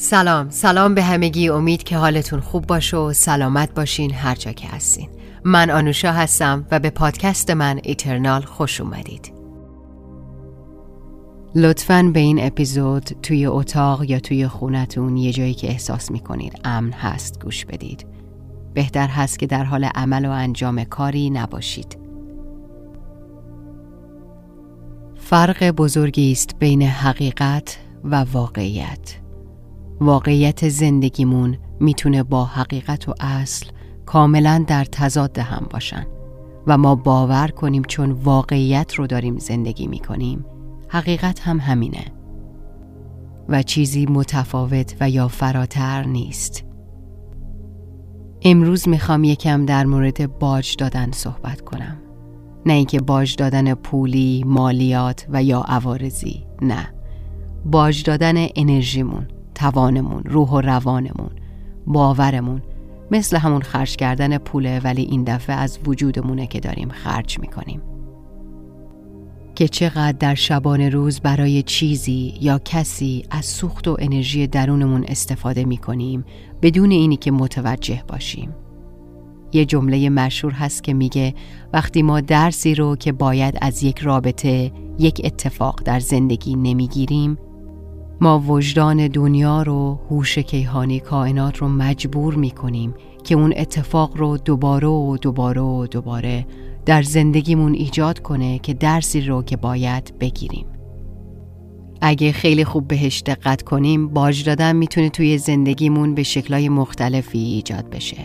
سلام. سلام به همگی. امید که حالتون خوب باشه و سلامت باشین هر جا که هستین. من آنوشا هستم و به پادکست من ایترنال خوش اومدید. لطفا به این اپیزود توی اتاق یا توی خونتون یه جایی که احساس می‌کنید امن هست گوش بدید. بهتر هست که در حال عمل و انجام کاری نباشید. فرق بزرگی است بین حقیقت و واقعیت. واقعیت زندگیمون می‌تونه با حقیقت و اصل کاملا در تضاد هم باشن و ما باور کنیم چون واقعیت رو داریم زندگی می‌کنیم حقیقت هم همینه. و چیزی متفاوت و یا فراتر نیست. امروز می‌خوام یکم در مورد باج دادن صحبت کنم. نه اینکه باج دادن پولی، مالیات و یا عوارضی نه. باج دادن انرژیمون. توانمون روح و روانمون باورمون مثل همون خرج کردن پوله ولی این دفعه از وجودمونه که داریم خرج می‌کنیم. که چقدر در شبان روز برای چیزی یا کسی از سوخت و انرژی درونمون استفاده می‌کنیم بدون اینی که متوجه باشیم. یه جمله مشهور هست که میگه وقتی ما درسی رو که باید از یک رابطه یک اتفاق در زندگی نمی‌گیریم ما وجدان دنیا رو هوش کیهانی کائنات رو مجبور می کنیم که اون اتفاق رو دوباره و دوباره و دوباره در زندگیمون ایجاد کنه که درسی رو که باید بگیریم. اگه خیلی خوب بهش دقت کنیم باج دادن می‌تونه توی زندگیمون به شکلای مختلفی ایجاد بشه.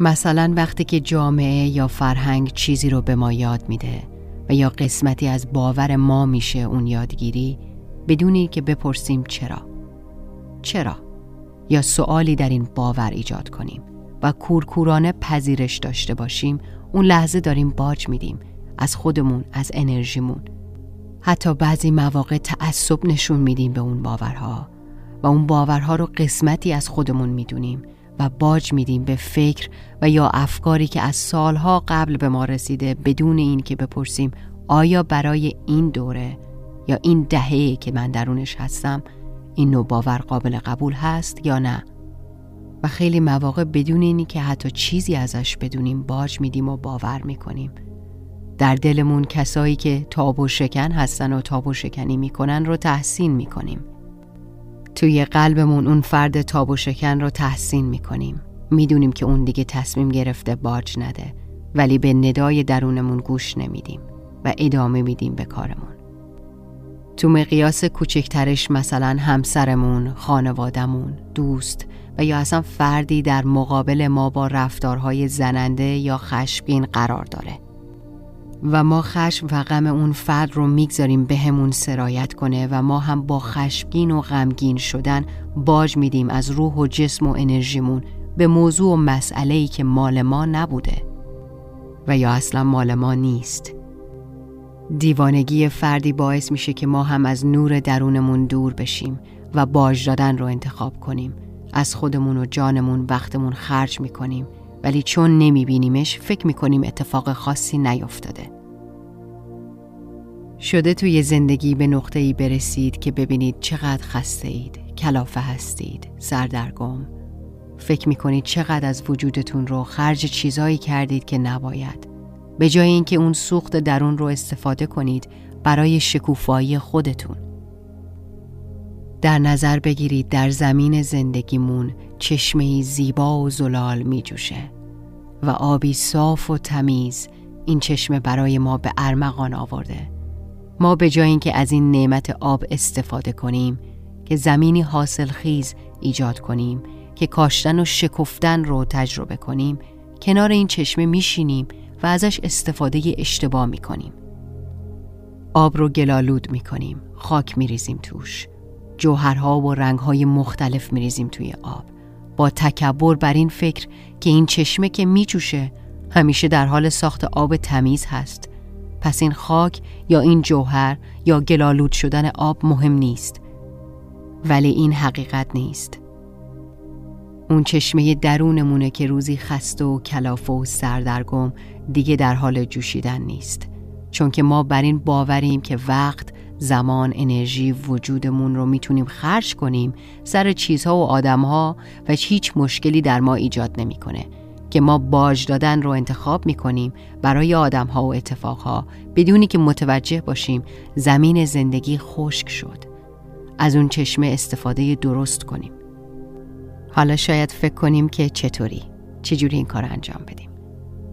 مثلا وقتی که جامعه یا فرهنگ چیزی رو به ما یاد میده و یا قسمتی از باور ما میشه اون یادگیری بدون که بپرسیم چرا. چرا؟ یا سوالی در این باور ایجاد کنیم و کورکورانه پذیرش داشته باشیم اون لحظه داریم باج میدیم از خودمون از انرژیمون. حتی بعضی مواقع تعصب نشون میدیم به اون باورها و اون باورها رو قسمتی از خودمون می‌دونیم و باج میدیم به فکر و یا افکاری که از سالها قبل به ما رسیده بدون این که بپرسیم آیا برای این دوره یا این دهه که من درونش هستم این نوع باور قابل قبول هست یا نه؟ و خیلی مواقع بدون اینی که حتی چیزی ازش بدونیم باج میدیم و باور می‌کنیم. در دلمون کسایی که تاب و شکن هستن و تاب و شکنی می‌کنن رو تحسین می‌کنیم. توی قلبمون اون فرد تاب و شکن رو تحسین می‌کنیم. می‌دونیم که اون دیگه تصمیم گرفته باج نده ولی به ندای درونمون گوش نمیدیم و ادامه میدیم به کارمون. تو مقیاس کوچکترش مثلا همسرمون، خانوادمون، دوست و یا اصلا فردی در مقابل ما با رفتارهای زننده یا خشمگین قرار داره. و ما خشم و غم اون فرد رو می‌گذاریم به همون سرایت کنه و ما هم با خشمگین و غمگین شدن باج میدیم از روح و جسم و انرژیمون به موضوع و مسئله که مال ما نبوده و یا اصلا مال ما نیست. دیوانگی فردی باعث میشه که ما هم از نور درونمون دور بشیم و باج دادن رو انتخاب کنیم. از خودمون و جانمون وقتمون خرج می‌کنیم. ولی چون نمیبینیمش فکر می‌کنیم اتفاق خاصی نیفتاده شده توی زندگی به نقطه ای برسید که ببینید چقدر خسته اید کلافه هستید سردرگم. فکر می‌کنید چقدر از وجودتون رو خرج چیزایی کردید که نباید. به جای اینکه اون سوخت درون رو استفاده کنید برای شکوفایی خودتون. در نظر بگیرید در زمین زندگیمون چشمه زیبا و زلال می جوشه و آبی صاف و تمیز این چشمه برای ما به ارمغان آورده. ما به جای اینکه از این نعمت آب استفاده کنیم که زمینی حاصل خیز ایجاد کنیم که کاشتن و شکفتن رو تجربه کنیم کنار این چشمه میشینیم و ازش استفاده اشتباه می‌کنیم. آب رو گلالود می‌کنیم خاک میریزیم توش. جوهرها و رنگهای مختلف میریزیم توی آب. با تکبر بر این فکر که این چشمه که میجوشه همیشه در حال ساخت آب تمیز هست. پس این خاک یا این جوهر یا گلالود شدن آب مهم نیست. ولی این حقیقت نیست. اون چشمه درونمونه که روزی خسته و کلافه و سردرگم دیگه در حال جوشیدن نیست. چون که ما بر این باوریم که وقت زمان انرژی وجودمون رو می‌تونیم خرج کنیم سر چیزها و آدمها و هیچ مشکلی در ما ایجاد نمی‌کنه. که ما باج دادن رو انتخاب می‌کنیم برای آدمها و اتفاقها بدونی که متوجه باشیم زمین زندگی خشک شد. از اون چشمه استفاده درست کنیم. حالا شاید فکر کنیم که چطوری؟ چجوری این کار انجام بدیم؟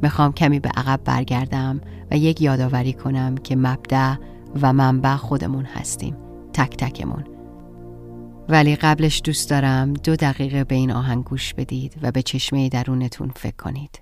می‌خوام کمی به عقب برگردم و یک یادآوری کنم که مبدع و منبع خودمون هستیم تک تکمون. ولی قبلش دوست دارم دو دقیقه به این آهنگ گوش بدید و به چشمه درونتون فکر کنید.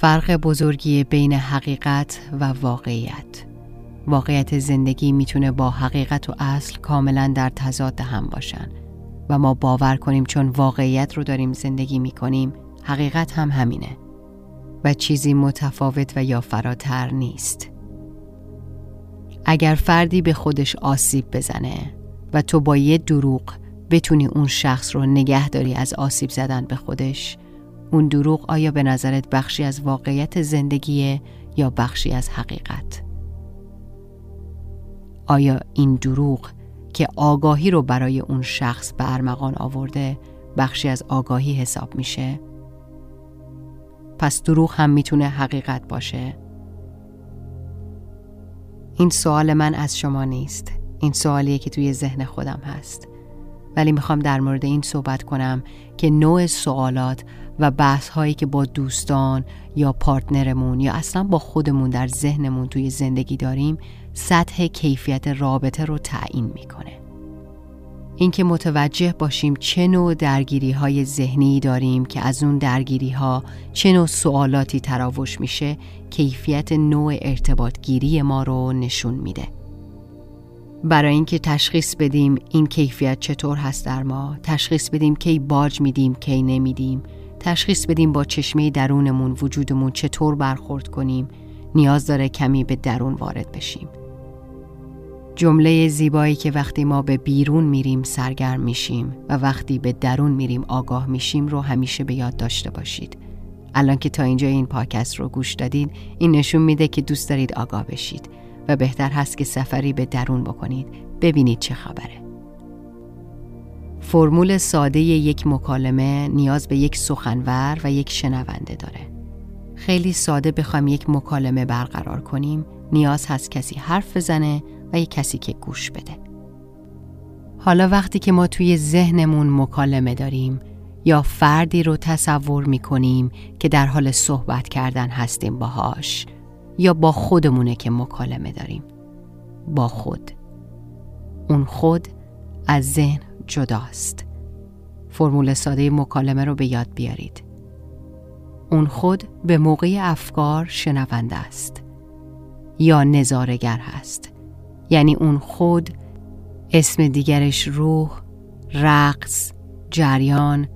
فرق بزرگی بین حقیقت و واقعیت. واقعیت زندگی می‌تونه با حقیقت و اصل کاملا در تضاد هم باشن و ما باور کنیم چون واقعیت رو داریم زندگی می‌کنیم حقیقت هم همینه و چیزی متفاوت و یا فراتر نیست. اگر فردی به خودش آسیب بزنه و تو با یه دروغ بتونی اون شخص رو نگه داری از آسیب زدن به خودش اون دروغ آیا به نظرت بخشی از واقعیت زندگیه یا بخشی از حقیقت؟ آیا این دروغ که آگاهی رو برای اون شخص به ارمغان آورده بخشی از آگاهی حساب میشه؟ پس دروغ هم می‌تونه حقیقت باشه؟ این سوال من از شما نیست این سوالیه که توی ذهن خودم هست ولی می‌خوام در مورد این صحبت کنم که نوع سوالات و بحث هایی که با دوستان یا پارتنرمون یا اصلا با خودمون در ذهنمون توی زندگی داریم سطح کیفیت رابطه رو تعیین می‌کنه. اینکه متوجه باشیم چه نوع درگیری های ذهنی داریم که از اون درگیری ها چه نوع سوالاتی تراوش میشه کیفیت نوع ارتباط گیری ما رو نشون میده. برای اینکه تشخیص بدیم این کیفیت چطور هست در ما تشخیص بدیم کی باج میدیم کی نمیدیم تشخیص بدیم با چشمه درونمون وجودمون چطور برخورد کنیم نیاز داره کمی به درون وارد بشیم. جمله زیبایی که وقتی ما به بیرون میریم سرگرم میشیم و وقتی به درون میریم آگاه میشیم رو همیشه به یاد داشته باشید. الان که تا اینجا این پاکست رو گوش دادید این نشون میده که دوست دارید آگاه بشید. و بهتر هست که سفری به درون بکنید ببینید چه خبره فرمول ساده یک مکالمه نیاز به یک سخنور و یک شنونده داره. خیلی ساده بخوایم یک مکالمه برقرار کنیم نیاز هست کسی حرف بزنه و یک کسی که گوش بده. حالا وقتی که ما توی ذهنمون مکالمه داریم یا فردی رو تصور می کنیم که در حال صحبت کردن هستیم باهاش یا با خودمونه که مکالمه داریم. با خود. اون خود از ذهن جداست. فرمول ساده مکالمه رو به یاد بیارید. اون خود به موقع افکار شنونده است. یا نظارگر هست. یعنی اون خود اسم دیگرش روح، رقص، جریان،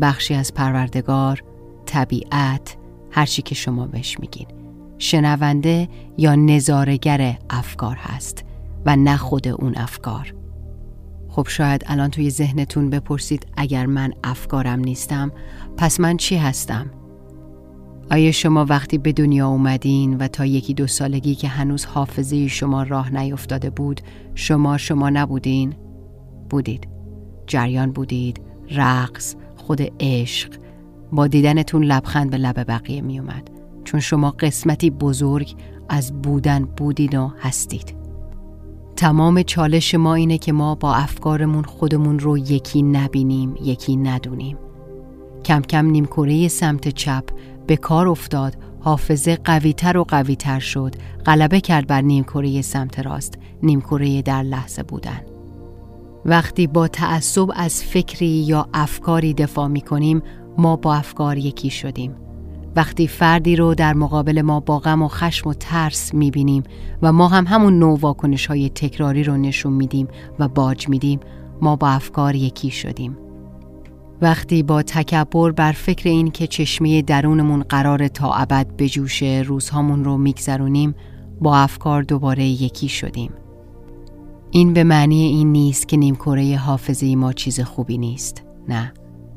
بخشی از پروردگار، طبیعت، هرچی که شما بهش میگین. شنونده یا نظارگر افکار هست و نه خود اون افکار خب شاید الان توی ذهنتون بپرسید اگر من افکارم نیستم پس من چی هستم؟ آیا شما وقتی به دنیا اومدین و تا یکی دو سالگی که هنوز حافظه شما راه نیفتاده بود شما شما نبودین؟ بودید جریان بودید رقص خود عشق با دیدنتون لبخند به لب بقیه می اومد چون شما قسمتی بزرگ از بودن بودین و هستید. تمام چالش ما اینه که ما با افکارمون خودمون رو یکی نبینیم یکی ندونیم. کم کم نیمکره سمت چپ به کار افتاد حافظه قویتر و قویتر شد. غلبه کرد بر نیمکره سمت راست نیمکره در لحظه بودن. وقتی با تعصب از فکری یا افکاری دفاع می کنیم ما با افکار یکی شدیم. وقتی فردی رو در مقابل ما با غم و خشم و ترس می‌بینیم و ما هم همون نوع واکنش های تکراری رو نشون میدیم و باج میدیم ما با افکار یکی شدیم. وقتی با تکبر بر فکر این که چشمه درونمون قرار تا ابد بجوشه روزهامون رو میگذرونیم با افکار دوباره یکی شدیم. این به معنی این نیست که نیمکره حافظه ما چیز خوبی نیست نه.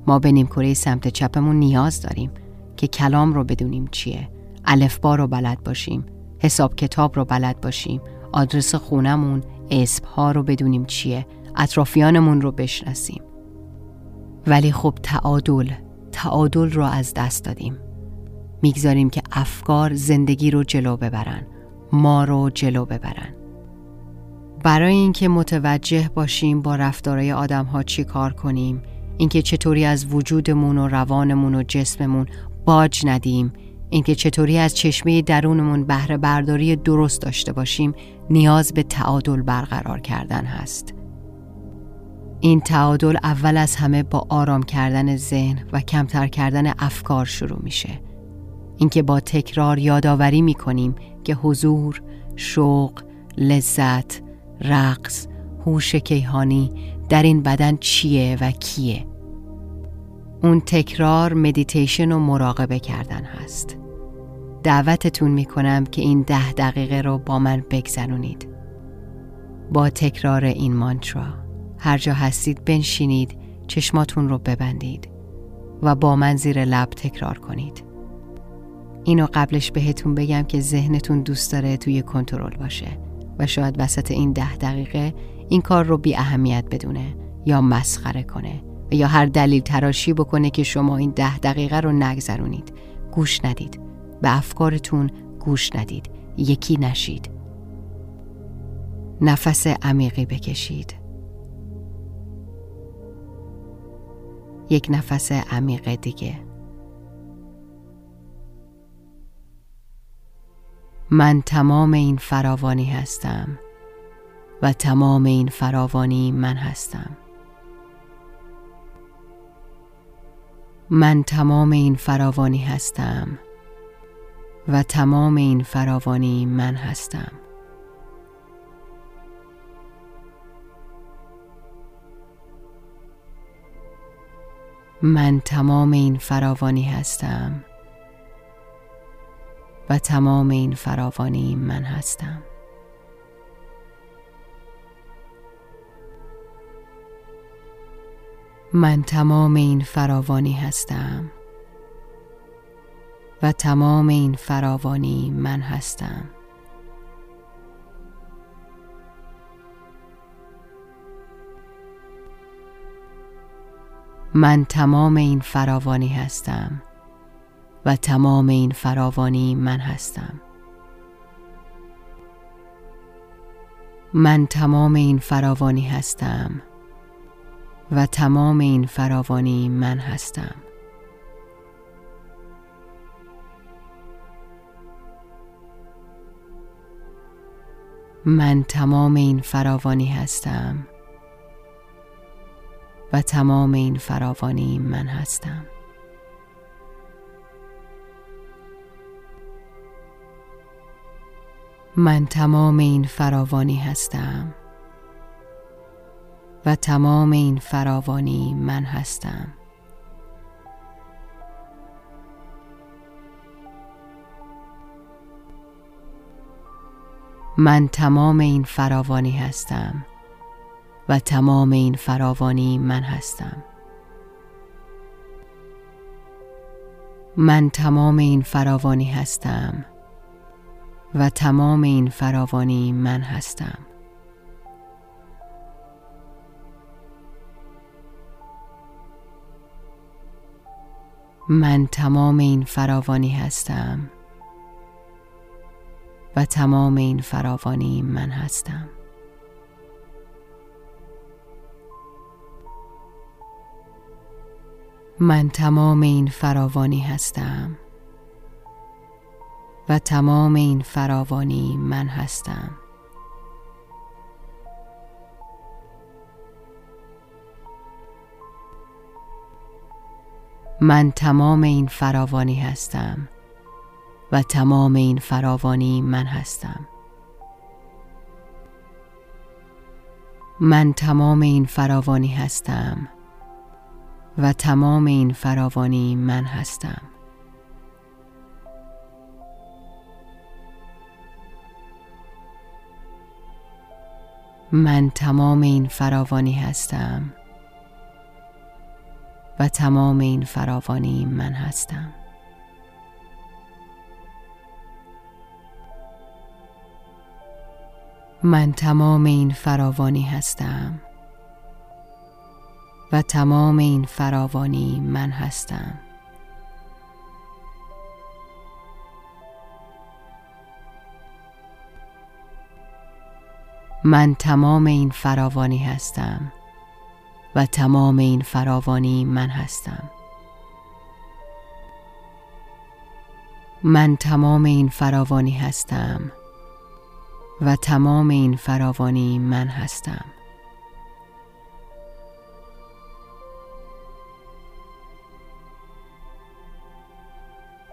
ما به نیمکره سمت چپمون نیاز داریم. که کلام رو بدونیم چیه. الفبا رو بلد باشیم. حساب کتاب رو بلد باشیم. آدرس خونمون اسم ها رو بدونیم چیه. اطرافیانمون رو بشناسیم. ولی خب تعادل تعادل رو از دست دادیم. می‌گذاریم که افکار زندگی رو جلو ببرن. ما رو جلو ببرن. برای اینکه متوجه باشیم با رفتارهای آدم ها چی کار کنیم اینکه چطوری از وجودمون و روانمون و جسممون باج ندیم. اینکه چطوری از چشمه درونمون بهره برداری درست داشته باشیم نیاز به تعادل برقرار کردن هست. این تعادل اول از همه با آرام کردن ذهن و کمتر کردن افکار شروع میشه. اینکه با تکرار یادآوری می‌کنیم که حضور، شوق، لذت، رقص، هوش کیهانی در این بدن چیه و کیه؟ اون تکرار مدیتیشن و مراقبه کردن هست. دعوتتون می‌کنم که این ده دقیقه رو با من بگذرونید. با تکرار این مانترا هر جا هستید بنشینید چشماتون رو ببندید و با من زیر لب تکرار کنید. اینو قبلش بهتون بگم که ذهنتون دوست داره توی کنترل باشه و شاید وسط این ده دقیقه این کار رو بی اهمیت بدونه یا مسخره کنه. یا هر دلیل تراشی بکنه که شما این ده دقیقه رو نگذرونید. گوش ندید. به افکارتون گوش ندید. یکی نشید. نفس عمیقی بکشید. یک نفس عمیق دیگه. من تمام این فراوانی هستم و تمام این فراوانی من هستم. من تمام این فراوانی هستم و تمام این فراوانی من هستم. من تمام این فراوانی هستم و تمام این فراوانی من هستم. من تمام این فراوانی هستم. و تمام این فراوانی من هستم. من تمام این فراوانی هستم. و تمام این فراوانی من هستم. من تمام این فراوانی هستم. و تمام این فراوانی من هستم. من تمام این فراوانی هستم و تمام این فراوانی من هستم. من تمام این فراوانی هستم. و تمام این فراوانی من هستم. من تمام این فراوانی هستم و تمام این فراوانی من هستم. من تمام این فراوانی هستم و تمام این فراوانی من هستم. من تمام این فراوانی هستم و تمام این فراوانی من هستم. من تمام این فراوانی هستم و تمام این فراوانی من هستم. من تمام این فراوانی هستم و تمام این فراوانی من هستم. من تمام این فراوانی هستم و تمام این فراوانی من هستم. من تمام این فراوانی هستم و تمام این فراوانی من هستم. من تمام این فراوانی هستم. و تمام این فراوانی من هستم. من تمام این فراوانی هستم. و تمام این فراوانی من هستم. من تمام این فراوانی هستم و تمام این فراوانی من هستم.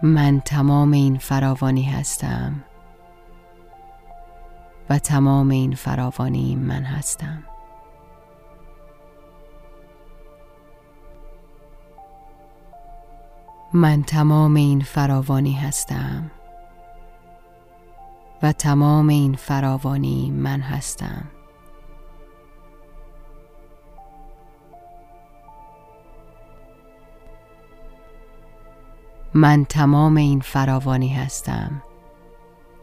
من تمام این فراوانی هستم و تمام این فراوانی من هستم. من تمام این فراوانی هستم. و تمام این فراوانی من هستم. من تمام این فراوانی هستم.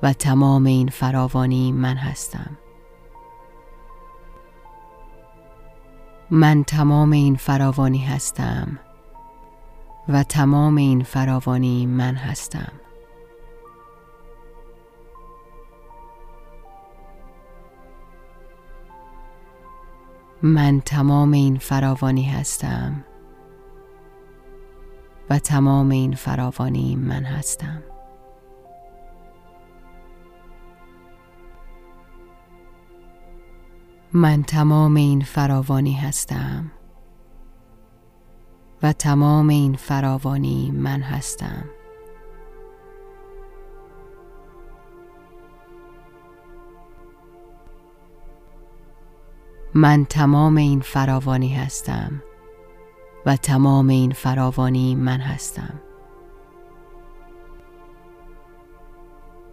و تمام این فراوانی من هستم. من تمام این فراوانی هستم. و تمام این فراوانی من هستم. من تمام این فراوانی هستم و تمام این فراوانی من هستم. من تمام این فراوانی هستم و تمام این فراوانی من هستم. من تمام این فراوانی هستم و تمام این فراوانی من هستم.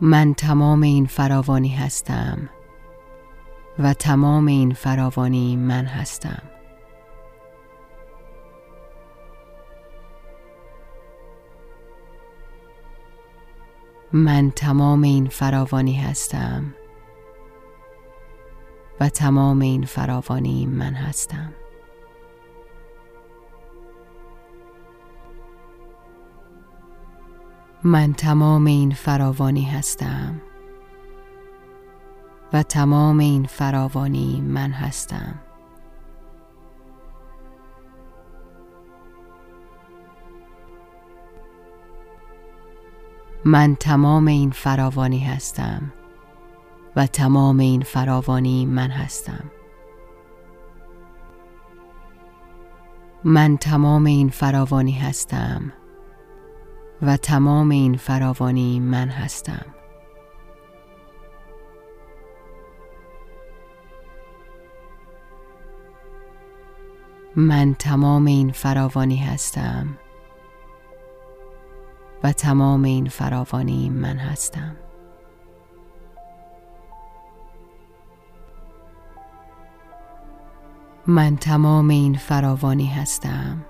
من تمام این فراوانی هستم و تمام این فراوانی من هستم. من تمام این فراوانی هستم و تمام این فراوانی من هستم. من تمام این فراوانی هستم و تمام این فراوانی من هستم. من تمام این فراوانی هستم و تمام این فراوانی من هستم. من تمام این فراوانی هستم و تمام این فراوانی من هستم. من تمام این فراوانی هستم و تمام این فراوانی من هستم. من تمام این فراوانی هستم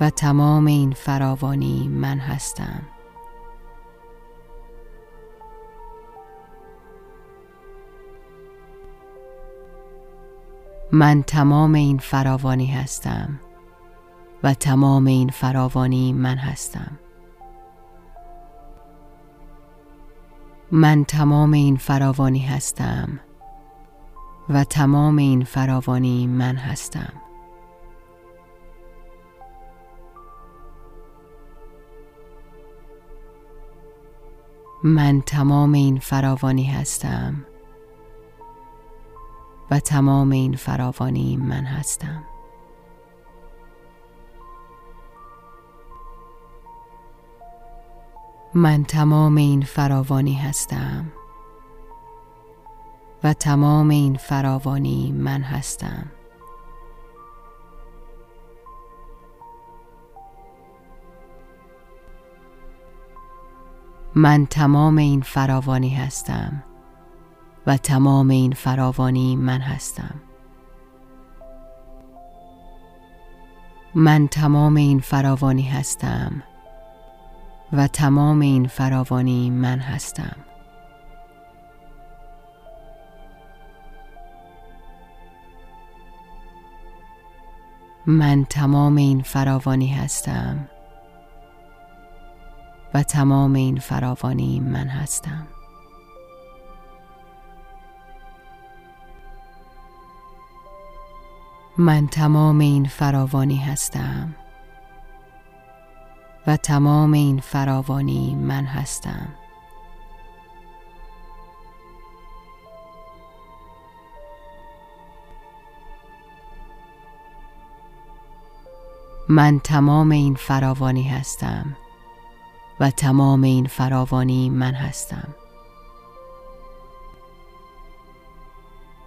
و تمام این فراوانی من هستم. من تمام این فراوانی هستم و تمام این فراوانی من هستم. من تمام این فراوانی هستم و تمام این فراوانی من هستم. من تمام این فراوانی هستم و تمام این فراوانی من هستم. من تمام این فراوانی هستم. و تمام این فراوانی من هستم. من تمام این فراوانی هستم. و تمام این فراوانی من هستم. من تمام این فراوانی هستم. و تمام این فراوانی من هستم. من تمام این فراوانی هستم و تمام این فراوانی من هستم. من تمام این فراوانی هستم. و تمام این فراوانی من هستم. من تمام این فراوانی هستم و تمام این فراوانی من هستم.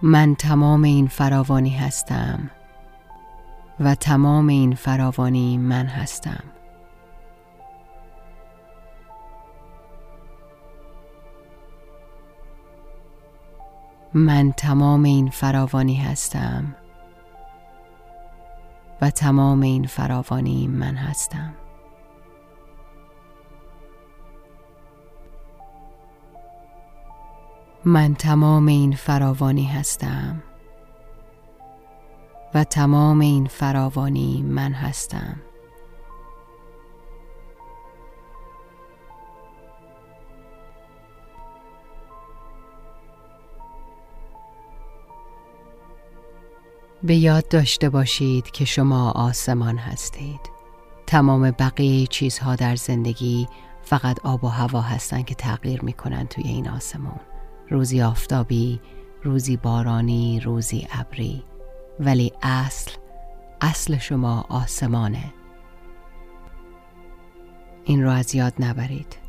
من تمام این فراوانی هستم و تمام این فراوانی من هستم. من تمام این فراوانی هستم. و تمام این فراوانی من هستم. من تمام این فراوانی هستم. و تمام این فراوانی من هستم. به یاد داشته باشید که شما آسمان هستید. تمام بقیه چیزها در زندگی فقط آب و هوا هستند که تغییر می‌کنن توی این آسمان روزی آفتابی روزی بارانی روزی ابری. ولی اصل اصل شما آسمانه. این رو از یاد نبرید.